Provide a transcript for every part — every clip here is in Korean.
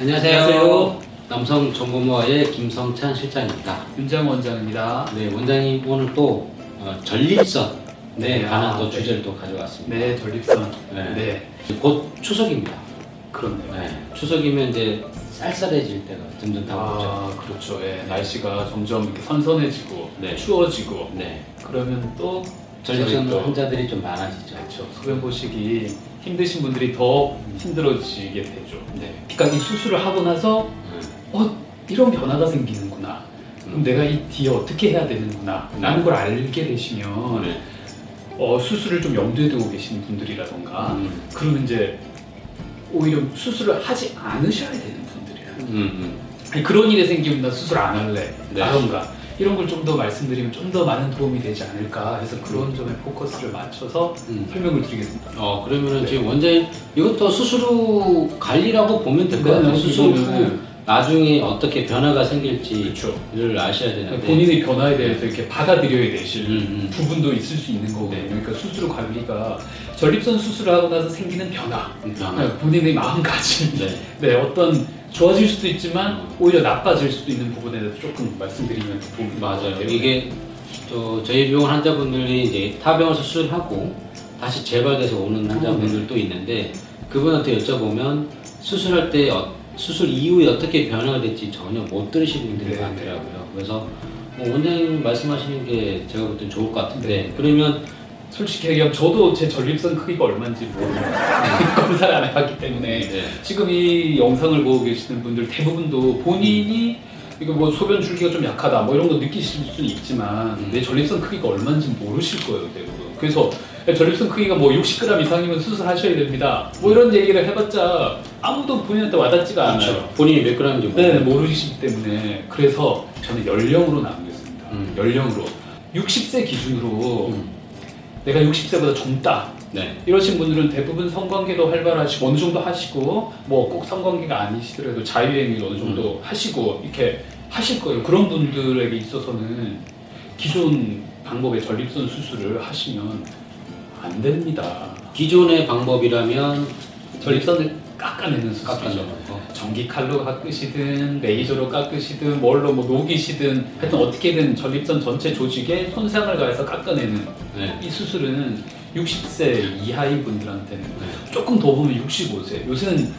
안녕하세요. 안녕하세요. 남성 정보모아의 김성찬 실장입니다. 윤장 원장입니다. 네, 원장님 오늘 또 어, 전립선에 네, 관한 아, 또 네. 주제를 또 가져왔습니다. 네, 전립선. 네. 네, 곧 추석입니다. 그렇네요. 네, 추석이면 이제 쌀쌀해질 때가 점점 다가오죠. 아, 그렇죠. 예, 날씨가 점점 이렇게 선선해지고 네. 추워지고 네, 그러면 또 전립선 환자들이 좀 많아지죠. 그렇죠. 소변 보시기 힘드신 분들이 더 힘들어지게 되죠. 네. 그러니까 이 수술을 하고 나서 음, 어 이런 변화가 생기는구나. 그럼 음. 내가 이 뒤에 어떻게 해야 되는구나. 음. 라는 걸 알게 되시면 네. 어, 수술을 좀 염두에 두고 계시는 분들이라던가 음, 그러면 이제 오히려 수술을 하지 않으셔야 되는 분들이라 음, 음. 아니, 그런 일이 생기면 나 수술 안 할래 네. 라던가 이런 걸 좀 더 말씀드리면 좀 더 많은 도움이 되지 않을까 해서 그런 점에 포커스를 맞춰서 음. 설명을 드리겠습니다 어 그러면은 네. 지금 원장님 이것도 수술 후 관리라고 보면 될것 네, 같아요. 네, 수술 후 이거는- 나중에 어떻게 변화가 생길지를 그렇죠 아셔야 되는데 본인의 변화에 대해서 이렇게 받아들여야 되실 음, 음. 부분도 있을 수 있는 거거든요 네. 그러니까 수술 관리가 전립선 수술을 하고 나서 생기는 변화 변화. 네, 본인의 마음가짐 네. 네, 어떤 좋아질 수도 있지만 오히려 나빠질 수도 있는 부분에 대해서 조금 말씀드리면 도움이 맞아요. 이게 또 저희 병원 환자분들이 이제 타 병원에서 수술하고 다시 재발돼서 오는 환자분들도 있는데 그분한테 여쭤보면 수술할 때 어- 수술 이후에 어떻게 변화가 될지 전혀 못 들으시는 분들이 네, 많더라고요. 그래서 뭐 원장님 말씀하시는 게 제가 볼 땐 좋을 것 같은데 그러면 솔직히 얘기하면 저도 제 전립선 크기가 얼마인지 모르는 검사를 안 해봤기 때문에 네. 지금 이 영상을 보고 계시는 분들 대부분도 본인이 이거 뭐 소변 줄기가 좀 약하다 뭐 이런 거 느끼실 수는 있지만 음. 내 전립선 크기가 얼마인지 모르실 거예요 대부분 그래서 전립선 크기가 뭐 60g 이상이면 수술하셔야 됩니다 뭐 이런 얘기를 해봤자 아무도 본인한테 와닿지가 않아요 그렇죠. 본인이 몇 그램인지 네, 모르고 모르시기 때문에 그래서 저는 연령으로 나누겠습니다. 음. 연령으로 60세 기준으로 음. 내가 60세보다 젊다 네. 이러신 분들은 대부분 성관계도 활발하시고 어느 정도 하시고 뭐 꼭 성관계가 아니시더라도 자유행위를 어느 정도 음. 하시고 이렇게 하실 거예요. 그런 분들에게 있어서는 기존 방법의 전립선 수술을 하시면 안 됩니다. 기존의 방법이라면 전립선을 깎아내는 수술이죠. 깎아내는 거. 전기 칼로 깎으시든 레이저로 깎으시든 뭘로 뭐 녹이시든 하여튼 어떻게든 전립선 전체 조직에 손상을 가해서 깎아내는 네. 이 수술은 60세 이하인 분들한테는 네. 조금 더 보면 65세 요새는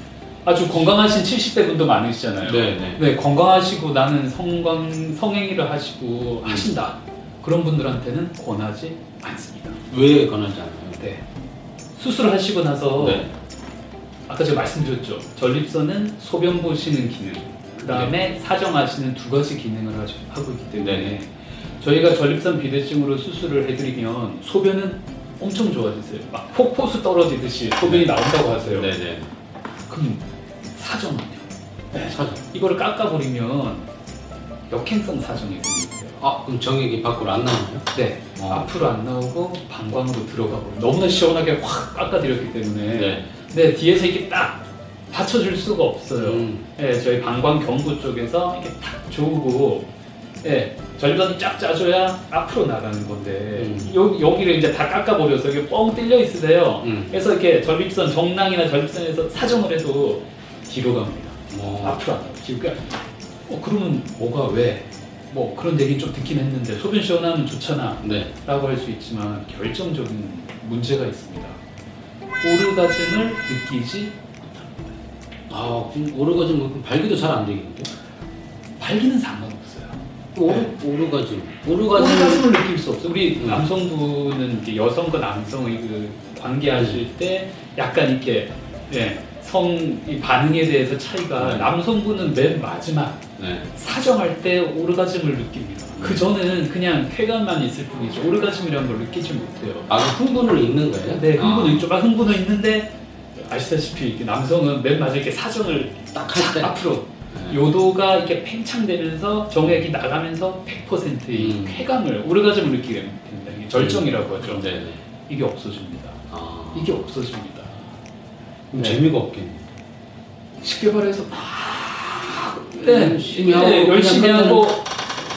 아주 건강하신 70대 분도 많으시잖아요 네, 네. 건강하시고 나는 성관, 성행위를 하시고 음. 하신다 그런 분들한테는 권하지 않습니다 왜 권하지 않아요? 네. 수술을 하시고 나서 네. 아까 제가 말씀드렸죠. 전립선은 소변 보시는 기능, 그 다음에 사정하시는 두 가지 기능을 하고 있기 때문에 네. 저희가 전립선 비대증으로 수술을 해드리면 소변은 엄청 좋아지세요. 막 폭포수 떨어지듯이 소변이 나온다고 하세요. 네네. 그럼 사정은요? 네. 사죠. 이거를 깎아버리면 역행성 사정이 생겨요. 아 그럼 정액이 밖으로 안 나오나요? 네. 어. 앞으로 안 나오고 방광으로 들어가 버려. 너무나 시원하게 확 깎아드렸기 때문에 네. 네, 뒤에서 이렇게 딱 받쳐줄 수가 없어요. 음. 예, 저희 방광 경부 쪽에서 이렇게 탁 조우고, 예, 전립선이 쫙 짜줘야 앞으로 나가는 건데, 음. 여, 여기를 이제 다 깎아버려서 이게 뻥 뚫려 있으세요. 음. 그래서 이렇게 전립선, 정낭이나 전립선에서 사정을 해도 뒤로 갑니다. 뭐 앞으로 안 가요. 가. 어, 그러면 뭐가 왜? 뭐 그런 얘기 좀 듣긴 했는데, 소변 시원하면 좋잖아. 네. 라고 할 수 있지만, 결정적인 문제가 있습니다. 오르가즘을 느끼지 아 오르가즘 그럼 발기도 잘 안 되겠는데? 발기는 상관없어요. 오르 네. 오르가즘. 오르가즘. 오르가즘을 느낄 수 없어요. 우리 음. 남성분은 이렇게 여성과 남성의 그 관계하실 때 약간 이렇게 예, 성이 반응에 대해서 차이가 네. 남성분은 맨 마지막 네. 사정할 때 오르가즘을 느낍니다. 그 전에는 그냥 쾌감만 있을 뿐이죠. 오르가즘이라는 걸 느끼지 못해요. 아 흥분은 있는 거예요? 네, 흥분은 아, 있죠. 아, 흥분은 있는데 아시다시피 남성은 맨 마지막에 사정을 딱 할 때. 앞으로 네. 요도가 이렇게 팽창되면서 정액이 나가면서 100%의 음. 쾌감을 오르가즘을 느끼게 됩니다. 이게 절정이라고 하죠. 네네. 이게 없어집니다. 아 이게 없어집니다. 그럼 네. 재미가 없겠네. 쉽게 말해서 막 네, 열심히 하고 네, 열심히 하고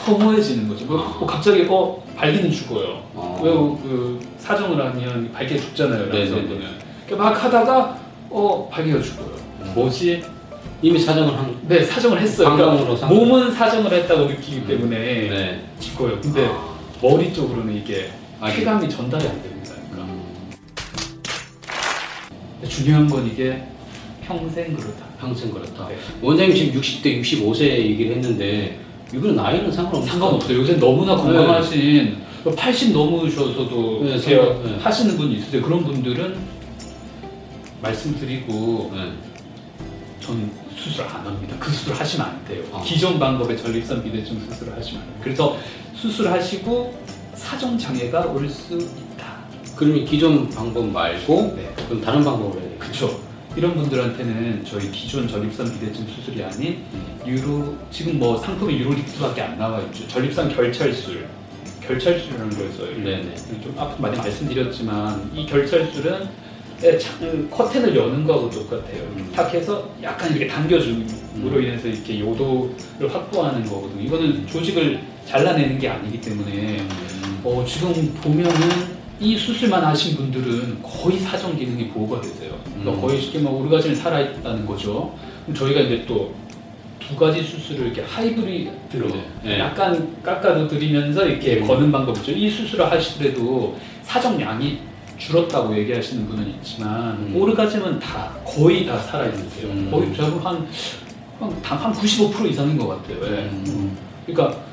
허무해지는 거죠. 뭐, 아. 뭐 갑자기 어 발기는 죽어요. 어. 왜그 사정을 하면 발기가 죽잖아요. 네, 남성분은. 그러니까 막 하다가 어 발기가 죽어요. 음. 뭐지? 이미 사정을 한 네 사정을 했어요. 그러니까 상- 몸은 사정을 했다고 느끼기 때문에 네. 죽어요. 근데 아. 머리 쪽으로는 이게 아, 예. 쾌감이 전달이 안 됩니 중요한 건 이게 평생 그렇다. 평생 그렇다. 네. 원장님 지금 60대, 65세 얘기를 했는데 이거는 나이는 상관없어요. 상관없어요. 요새 너무나 건강하신 80 넘으셔서도 네, 네. 하시는 분이 있으세요. 그런 분들은 말씀드리고 네. 전 수술 안 합니다. 그 수술 하시면 안 돼요. 아. 기존 방법의 전립선 비대증 수술을 하시면 안 돼요. 그래서 수술하시고 사정 장애가 올 수. 그러면 기존 방법 말고 네. 그럼 다른 방법을 해야 돼요. 그쵸. 이런 분들한테는 저희 기존 전립선 비대증 수술이 아닌 유로 지금 뭐 상품이 유로리프트밖에 안 나와 있죠. 전립선 결찰술, 결찰술이라는 걸 써요. 네네. 좀 앞서 많이 말씀드렸지만 이 결찰술은 예, 창- 커튼을 여는 거하고 똑같아요. 음. 탁 해서 약간 이렇게 당겨줌으로 인해서 이렇게 요도를 확보하는 거거든요. 이거는 조직을 잘라내는 게 아니기 때문에 음. 어, 지금 보면은 이 수술만 하신 분들은 거의 사정 기능이 보호가 되세요. 그러니까 음. 거의 쉽게 말하면 오르가즘이 살아있다는 거죠. 그럼 저희가 이제 또 두 가지 수술을 이렇게 하이브리드로 네. 네. 약간 깎아도 드리면서 이렇게 음. 거는 방법이죠. 이 수술을 하시더라도 사정량이 줄었다고 얘기하시는 분은 있지만 음. 오르가즘은 다 거의 다 살아있으세요. 음. 거의 제가 한, 한, 한95% 이상인 것 같아요. 예. 음. 그러니까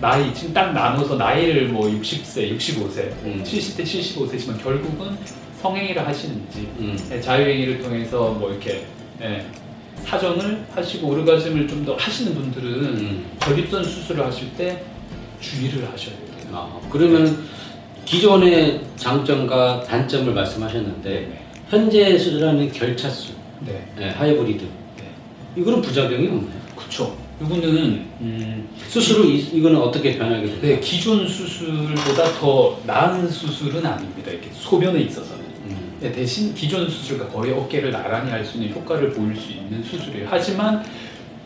나이 지금 딱 나눠서 나이를 뭐 60세, 65세, 음. 70대, 75세지만 결국은 성행위를 하시는지 음. 예, 자유행위를 통해서 뭐 이렇게 예, 사정을 하시고 오르가즘을 좀 더 하시는 분들은 음. 전립선 수술을 하실 때 주의를 하셔야 돼요. 아, 그러면 기존의 장점과 단점을 말씀하셨는데 현재 수술하는 결차수, 네. 네, 하이브리드 네. 이거는 부작용이 없나요? 그렇죠. 이거는 음, 수술 후 이- 이거는 어떻게 변하게 돼요? 네, 기존 수술보다 더 나은 수술은 아닙니다. 이렇게 소변에 있어서는. 음. 네, 대신 기존 수술과 거의 어깨를 나란히 할 수 있는 효과를 보일 수 있는 수술이에요. 하지만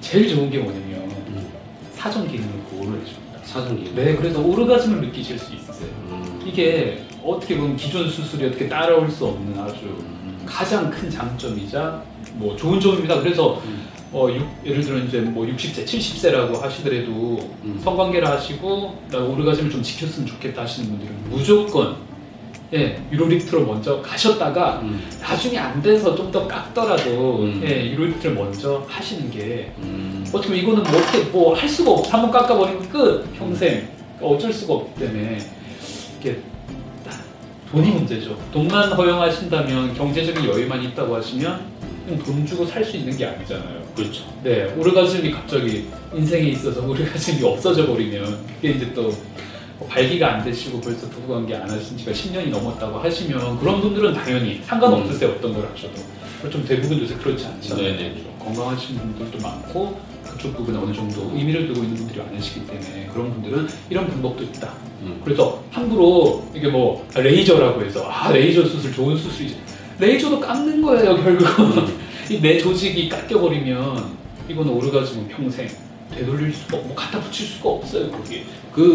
제일 좋은 게 뭐냐면 음. 사정 기능을 보호를 해줍니다. 사정기. 네, 그래서 오르가즘을 느끼실 수 있으세요. 음. 이게 어떻게 보면 기존 수술이 어떻게 따라올 수 없는 아주 음. 가장 큰 장점이자 뭐 좋은 점입니다. 그래서 음. 어, 육- 예를 들어 이제 뭐 60세, 70세라고 하시더라도 음. 성관계를 하시고 나 오르가즘을 좀 지켰으면 좋겠다 하시는 분들은 무조건 예, 유로리프트로 먼저 가셨다가 음. 나중에 안 돼서 좀 더 깎더라도 음. 예, 유로리프트를 먼저 하시는 게 음. 어떻게 보면 이거는 뭐 어떻게 뭐 할 수가 없어. 한번 깎아버리면 끝 평생 그러니까 어쩔 수가 없기 때문에 이게 돈이 문제죠. 돈만 허용하신다면 경제적인 여유만 있다고 하시면 돈 주고 살 수 있는 게 아니잖아요. 그렇죠. 네, 오르가즘이 갑자기 인생에 있어서 오르가즘이 없어져 버리면 그게 이제 또뭐 발기가 안 되시고 벌써 부부관계 안 하신 지가 10년이 넘었다고 하시면 그런 분들은 당연히 상관없으세요 어떤 걸 하셔도 좀 대부분 요새 그렇지 않잖아요 네네. 건강하신 분들도 많고 그쪽 부분에 어느 정도 의미를 두고 있는 분들이 많으시기 때문에 그런 분들은 이런 방법도 있다 음. 그래서 함부로 이게 뭐 레이저라고 해서 아 레이저 수술 좋은 수술이지 레이저도 깎는 거예요 결국은 이 내 조직이 깎여버리면 이건 오르가즘은 평생 되돌릴 수가 없고 갖다 붙일 수가 없어요 거기 그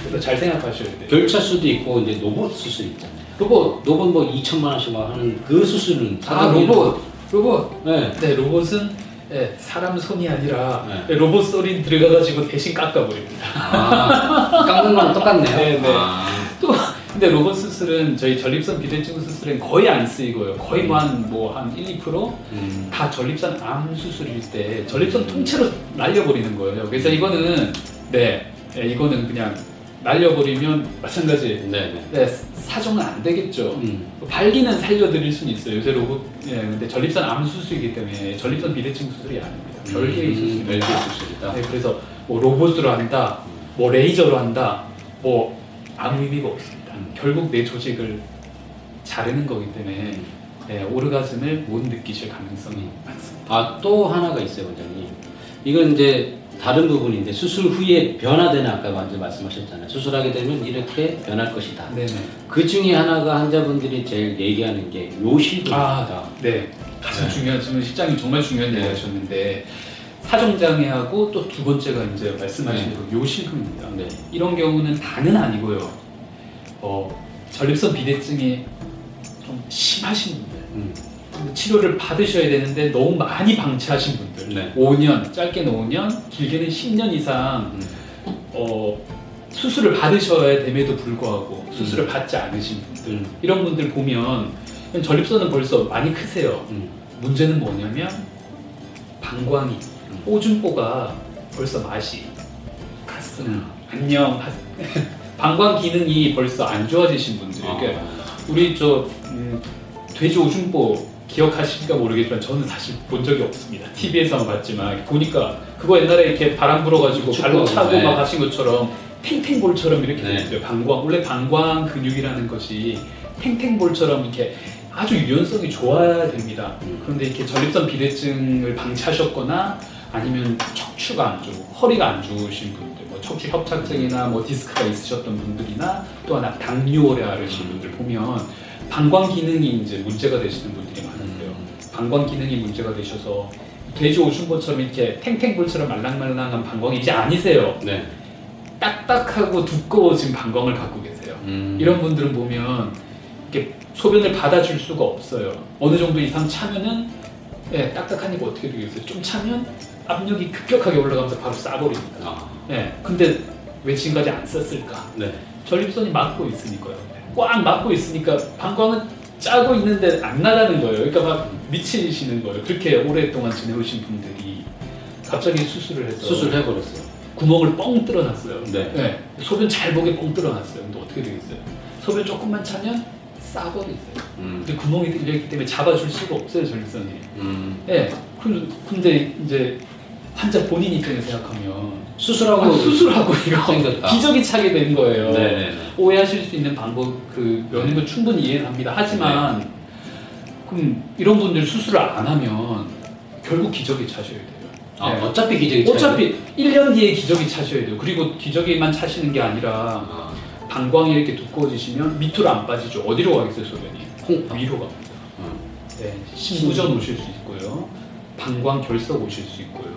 그래서 잘 생각하셔야 돼요 결찰술도 있고 이제 로봇 수술 있잖아요. 로봇 로봇 뭐 2천만 원씩 막 하는 그 수술은 아 로봇 로봇 네. 네 로봇은 예, 사람 손이 아니라 네. 로봇 손이 들어가가지고 대신 깎아버립니다 아, 깎는 거랑 똑같네요. 네, 네. 아, 또 근데 로봇 수술은 저희 전립선 비대증 수술엔 거의 안 쓰이고요. 거의 뭐 뭐한 뭐 한 1, 2%? 음. 다 전립선 암 수술일 때 전립선 통째로 날려버리는 거예요. 그래서 이거는 네, 네, 이거는 그냥 날려버리면 마찬가지. 네네. 네, 사정은 안 되겠죠. 음. 발기는 살려드릴 수는 있어요. 요새 로봇, 예, 근데 전립선 암 수술이기 때문에 전립선 비대증 수술이 아닙니다. 별개의 수술입니다. 음, 별개의 수술이다. 네, 그래서 뭐 로봇으로 한다, 뭐 레이저로 한다, 뭐 아무 의미가 없습니다. 음. 결국 내 조직을 자르는 거기 때문에 네, 오르가즘을 못 느끼실 가능성이 많습니다. 아, 또 하나가 있어요, 원장님. 이건 이제 다른 부분인데 수술 후에 변화되는 아까 먼저 말씀하셨잖아요. 수술하게 되면 이렇게 변할 것이다. 네네. 그 중에 하나가 환자분들이 제일 얘기하는 게 요실금이다. 아, 네. 가장 네. 중요한 지금 실장님 정말 중요한 얘기 네. 하셨는데 사정장애하고 또 두 번째가 이제 말씀하신 네. 요실금입니다. 네. 이런 경우는 다는 아니고요. 어, 전립선 비대증이 좀 심하신 분들, 음. 치료를 받으셔야 되는데 너무 많이 방치하신 분들 네. 5년, 짧게는 5년, 길게는 10년 이상 음. 어, 수술을 받으셔야 됨에도 불구하고 수술을 받지 않으신 분들 음. 이런 분들 보면 전립선은 벌써 많이 크세요. 음. 문제는 뭐냐면 방광이 음. 오줌보가 벌써 맛이. 음. 안녕. 방광 기능이 벌써 안 좋아지신 분들. 그러니까 아. 우리 저 음, 돼지 오줌보 기억하실까 모르겠지만 저는 사실 본 적이 없습니다. TV에서만 봤지만 보니까 그거 옛날에 이렇게 바람 불어가지고 발로 차고 네. 막 하신 것처럼 탱탱볼처럼 이렇게 네. 됐어요. 방광 원래 방광 근육이라는 것이 탱탱볼처럼 이렇게 아주 유연성이 좋아야 됩니다. 음. 그런데 이렇게 전립선 비대증을 방치하셨거나 아니면 척추가 안 좋고 허리가 안 좋으신 분들, 뭐 척추 협착증이나 뭐 디스크가 있으셨던 분들이나 또 하나 당뇨를 앓으신 분들 보면 방광 기능이 이제 문제가 되시는 분들이 많은데요. 방광 기능이 문제가 되셔서 돼지 오줌보처럼 이렇게 탱탱볼처럼 말랑말랑한 방광이 이제 아니세요. 네. 딱딱하고 두꺼워진 방광을 갖고 계세요. 음. 이런 분들은 보면 이렇게 소변을 받아줄 수가 없어요. 어느 정도 이상 차면은 예, 딱딱하니까 어떻게 되겠어요? 좀 차면 압력이 급격하게 올라가면서 바로 싸버립니다. 아. 예, 근데 왜 지금까지 안 썼을까? 네. 전립선이 막고 있으니까요. 꽉 막고 있으니까 방광은 짜고 있는데 안 나가는 거예요. 그러니까 막 미치시는 거예요. 그렇게 오랫동안 지내오신 분들이 갑자기 수술을 해서 수술해 버렸어요. 구멍을 뻥 뚫어놨어요. 네. 소변 잘 보게 뻥 뚫어놨어요. 근데 어떻게 되겠어요? 소변 조금만 차면 싸버리세요. 음. 근데 구멍이 뚫려 있기 때문에 잡아줄 수가 없어요, 전립선이. 음. 예. 그- 근데 이제 환자 본인 입장에서 생각하면 수술하고 아, 수술하고 이거 생겼다. 기적이 차게 된 거예요. 네네. 오해하실 수 있는 방법 그 면인 건 충분히 이해는 합니다. 하지만 그럼 이런 분들 수술을 안 하면 결국 기적이 차셔야 돼요. 아, 네. 어차피 기적이 어차피 1년 뒤에 기적이 차셔야 돼요. 그리고 기적이만 차시는 게 아니라 아, 방광이 이렇게 두꺼워지시면 밑으로 안 빠지죠. 어디로 가겠어요, 소변이? 콩. 위로 갑니다. 어. 네, 신부전 오실 수 있고요. 방광 결석 오실 수 있고요.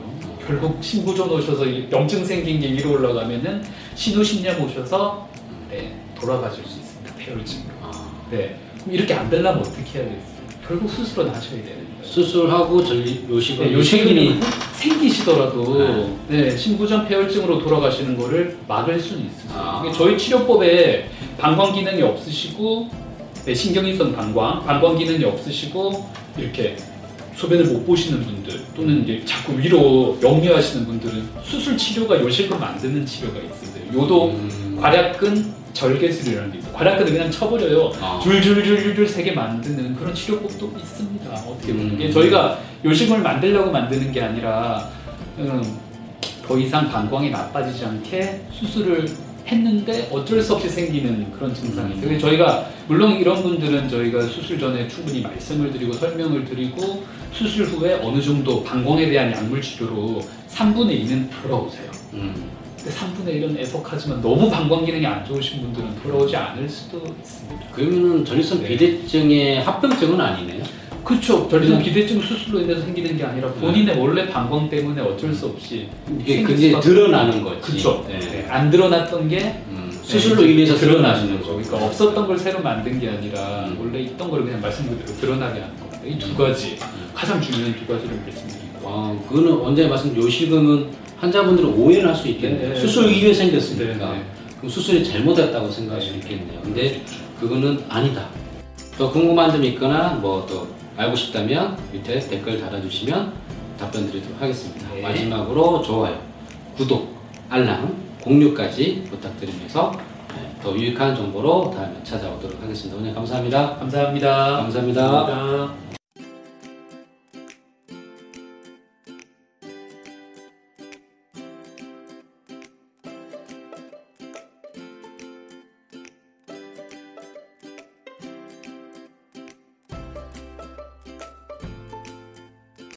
결국 신부전 오셔서 이 염증 생긴 게 위로 올라가면은 신우신염 오셔서 네, 돌아가실 수 있습니다. 폐혈증으로. 아. 네. 그럼 이렇게 안 되려면 어떻게 해야 되겠어요? 결국 수술은 하셔야 되는 거예요. 수술하고 전립 요식은 네, 요식이 생기시더라도 네. 네, 신부전 폐혈증으로 돌아가시는 거를 막을 수는 있으세요. 아. 저희 치료법에 방광 기능이 없으시고 네, 신경이성 방광, 방광 기능이 없으시고 이렇게 소변을 못 보시는 분들 또는 이제 자꾸 위로 역류하시는 분들은 수술 치료가 요실금 만드는 치료가 있어요. 요도 음. 괄약근 절개술이라는 게 있어요. 괄약근을 그냥 쳐버려요. 아. 줄줄줄줄줄 세게 만드는 그런 치료법도 있습니다. 어떻게 보면 음. 이게 저희가 요식을 만들려고 만드는 게 아니라 음, 더 이상 방광이 나빠지지 않게 수술을 했는데 어쩔 수 없이 생기는 그런 증상이 있어요. 그래서 저희가 물론 이런 분들은 저희가 수술 전에 충분히 말씀을 드리고 설명을 드리고 수술 후에 어느 정도 방광에 대한 약물 치료로 3분의 2는 돌아오세요. 음. 근데 3분의 1은 애석하지만 너무 방광 기능이 안 좋으신 분들은 돌아오지 않을 수도 있습니다. 그러면은 전립선 네. 비대증의 합병증은 아니네요. 그렇죠. 전립선 비대증 수술로 인해서 생기는 게 아니라 본인의 원래 방광 때문에 어쩔 수 없이 이게 그게 드러나는 거지. 그렇죠. 네. 네, 안 드러났던 게 음, 수술로 네, 인해서 드러나시는 거죠. 그러니까 없었던 걸 새로 만든 게 아니라 음. 원래 있던 걸 그냥 말씀 그대로 드러나게 하는 겁니다. 이 두 가지 가장 중요한 두 가지를 말씀드리고 아, 그거는 언제 말씀 요식음은 환자분들은 오해를 할 수 있겠네요. 네. 수술 이후에 생겼으니까. 네, 네. 그럼 수술이 잘못됐다고 생각할 수 있겠네요. 근데 그거는 아니다. 더 궁금한 점이 있거나 뭐 또 알고 싶다면 밑에 댓글 달아주시면 답변 드리도록 하겠습니다. 네. 마지막으로 좋아요, 구독, 알람, 공유까지 부탁드리면서 네, 더 유익한 정보로 다음에 찾아오도록 하겠습니다. 오늘 감사합니다. 감사합니다. 감사합니다. 감사합니다.